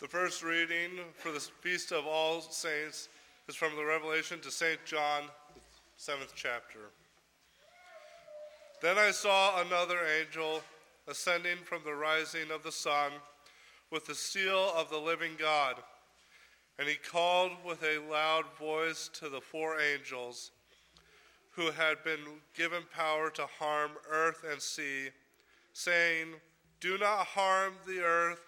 The first reading for the Feast of All Saints is from the Revelation to St. John, the seventh chapter. Then I saw another angel ascending from the rising of the sun with the seal of the living God. And he called with a loud voice to the four angels who had been given power to harm earth and sea, saying, Do not harm the earth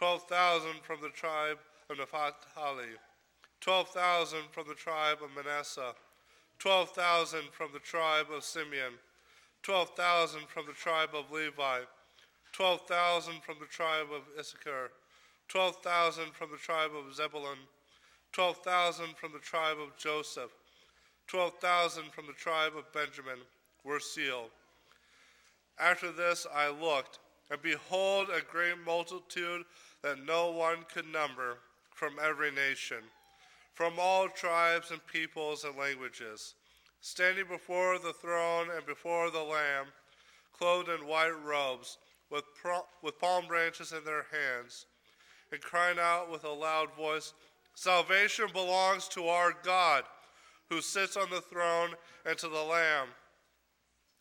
12,000 from the tribe of Naphtali. 12,000 from the tribe of Manasseh. 12,000 from the tribe of Simeon. 12,000 from the tribe of Levi. 12,000 from the tribe of Issachar. 12,000 from the tribe of Zebulun, 12,000 from the tribe of Joseph, 12,000 from the tribe of Benjamin were sealed. After this I looked, and behold, a great multitude that no one could number from every nation, from all tribes and peoples and languages, standing before the throne and before the Lamb, clothed in white robes, with, with palm branches in their hands and crying out with a loud voice Salvation belongs to our God who sits on the throne and to the Lamb.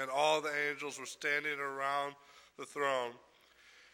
And all the angels were standing around the throne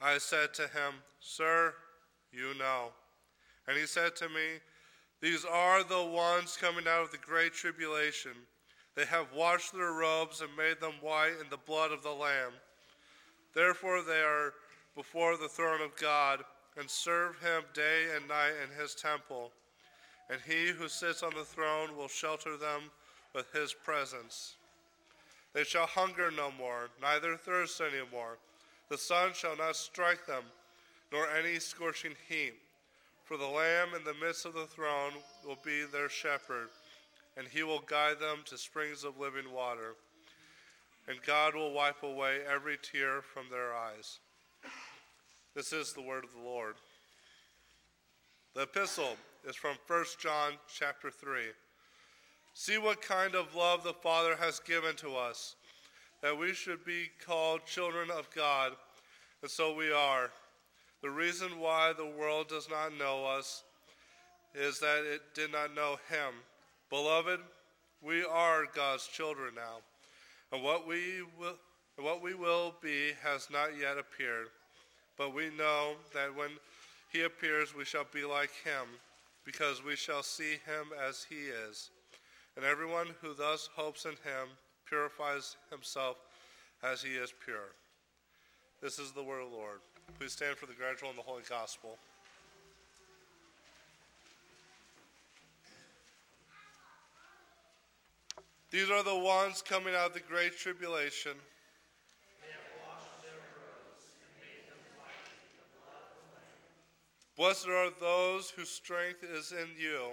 I said to him, Sir, you know. And he said to me, These are the ones coming out of the great tribulation. They have washed their robes and made them white in the blood of the Lamb. Therefore they are before the throne of God and serve him day and night in his temple. And he who sits on the throne will shelter them with his presence. They shall hunger no more, neither thirst any more. The sun shall not strike them, nor any scorching heat. For the Lamb in the midst of the throne will be their shepherd, and he will guide them to springs of living water. And God will wipe away every tear from their eyes. This is the word of the Lord. The epistle is from 1 John chapter 3. See what kind of love the Father has given to us, that we should be called children of God, and so we are. The reason why the world does not know us is that it did not know him. Beloved, we are God's children now, and what we will, what we will be has not yet appeared. But we know that when he appears, we shall be like him, because we shall see him as he is. And everyone who thus hopes in him purifies himself as he is pure. This is the word of the Lord. Please stand for the gradual and the Holy Gospel. These are the ones coming out of the great tribulation. Blessed are those whose strength is in you.